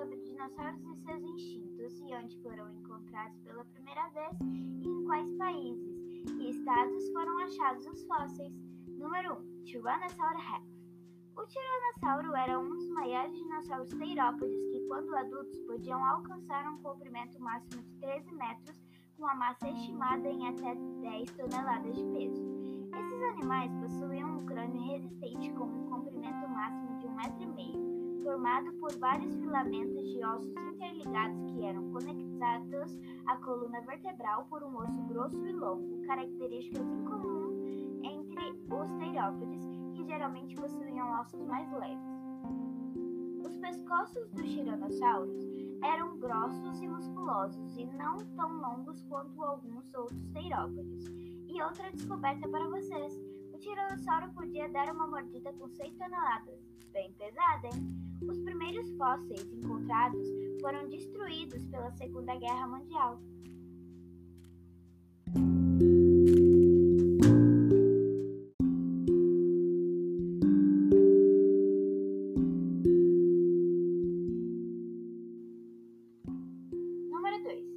sobre dinossauros e seus instintos e onde foram encontrados pela primeira vez e em quais países e estados foram achados os fósseis. Número 1. Tiranossauro Rex O tiranossauro era um dos maiores dinossauros terópodes que, quando adultos, podiam alcançar um comprimento máximo de 13 metros com a massa estimada em até 10 toneladas de peso. Esses animais possuíam um crânio resistente com um comprimento máximo de 1,5 metro. E meio, formado por vários filamentos de ossos interligados que eram conectados à coluna vertebral por um osso grosso e longo, características incomuns entre os terópodes, que geralmente possuíam ossos mais leves. Os pescoços dos tiranossauros eram grossos e musculosos e não tão longos quanto alguns outros terópodes. E outra descoberta para vocês: o tiranossauro podia dar uma mordida com 6 toneladas. Bem pesada, hein? Os primeiros fósseis encontrados foram destruídos pela Segunda Guerra Mundial.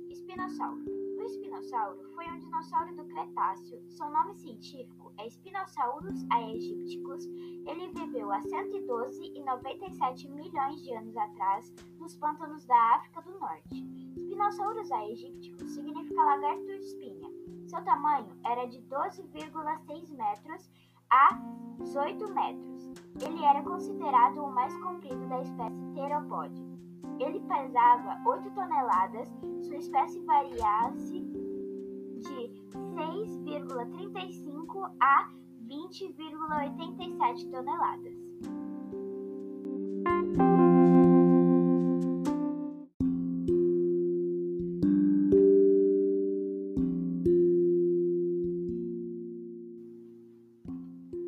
espinossauro foi um dinossauro do Cretáceo. Seu nome científico é Spinosaurus aegypticus. Ele viveu há 112 e 97 milhões de anos atrás nos pântanos da África do Norte. Spinosaurus aegypticus significa lagarto espinha. Seu tamanho era de 12,6 metros a 18 metros. Ele era considerado o mais comprido da espécie Theropode. Ele pesava 8 toneladas, sua espécie variasse de 6,35 a 20,87 toneladas.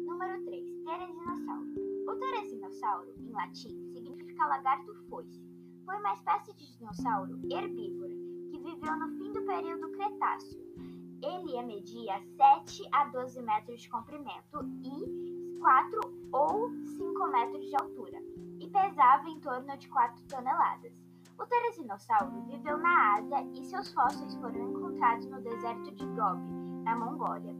Número 3. Teresinosauro. O teresinosauro, em latim, significa lagarto foice. Foi uma espécie de dinossauro herbívora que viveu no fim do período Cretáceo ele media 7 a 12 metros de comprimento e 4 ou 5 metros de altura e pesava em torno de 4 toneladas. O teresinossauro viveu na Ásia e seus fósseis foram encontrados no deserto de Gobi, na Mongólia.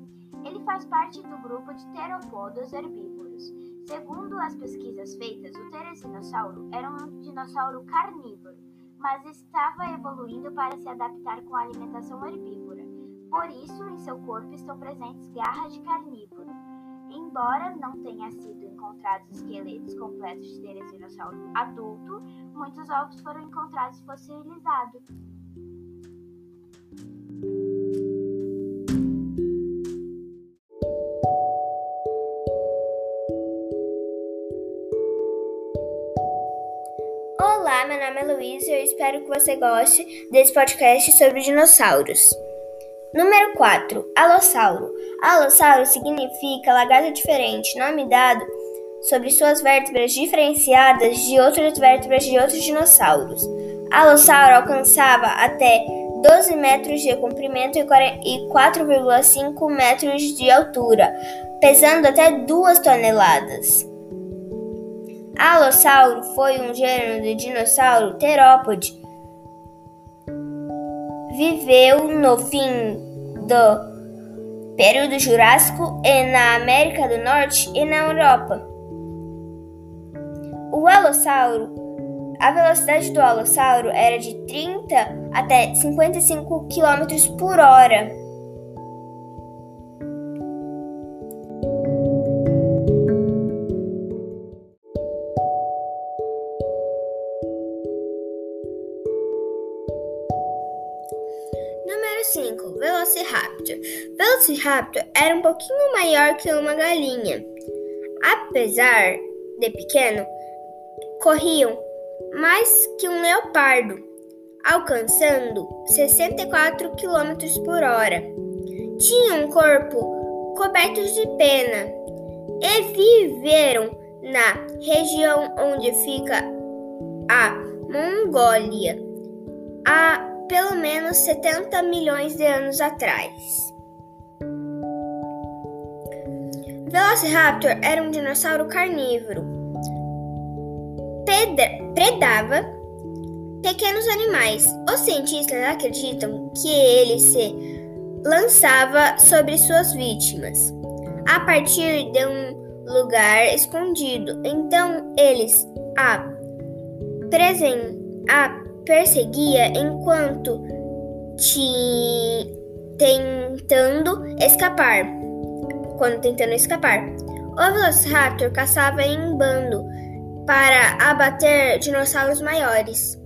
Ele faz parte do grupo de teropodos herbívoros. Segundo as pesquisas feitas, o teresinossauro era um dinossauro carnívoro, mas estava evoluindo para se adaptar com a alimentação herbívora. Por isso, em seu corpo estão presentes garras de carnívoro. Embora não tenha sido encontrados esqueletos completos de Teresinosauro adulto, muitos ovos foram encontrados fossilizados. Meu nome é Luísa e eu espero que você goste desse podcast sobre dinossauros. Número 4. Alossauro. Alossauro significa lagarto diferente, nome dado sobre suas vértebras diferenciadas de outras vértebras de outros dinossauros. Alossauro alcançava até 12 metros de comprimento e 4,5 metros de altura, pesando até 2 toneladas. Alossauro foi um gênero de dinossauro terópode viveu no fim do período Jurássico e na América do Norte e na Europa. O alossauro, a velocidade do alossauro era de 30 até 55 km por hora. Velociraptor. Velociraptor era um pouquinho maior que uma galinha. Apesar de pequeno, corriam mais que um leopardo, alcançando 64 km por hora. Tinham um corpo coberto de pena e viveram na região onde fica a Mongólia. A pelo menos 70 milhões de anos atrás. Velociraptor era um dinossauro carnívoro. Pedra, predava pequenos animais. Os cientistas acreditam que ele se lançava sobre suas vítimas a partir de um lugar escondido. Então eles a, presen a perseguia enquanto te tentando escapar. Quando tentando escapar, o Velociraptor caçava em bando para abater dinossauros maiores.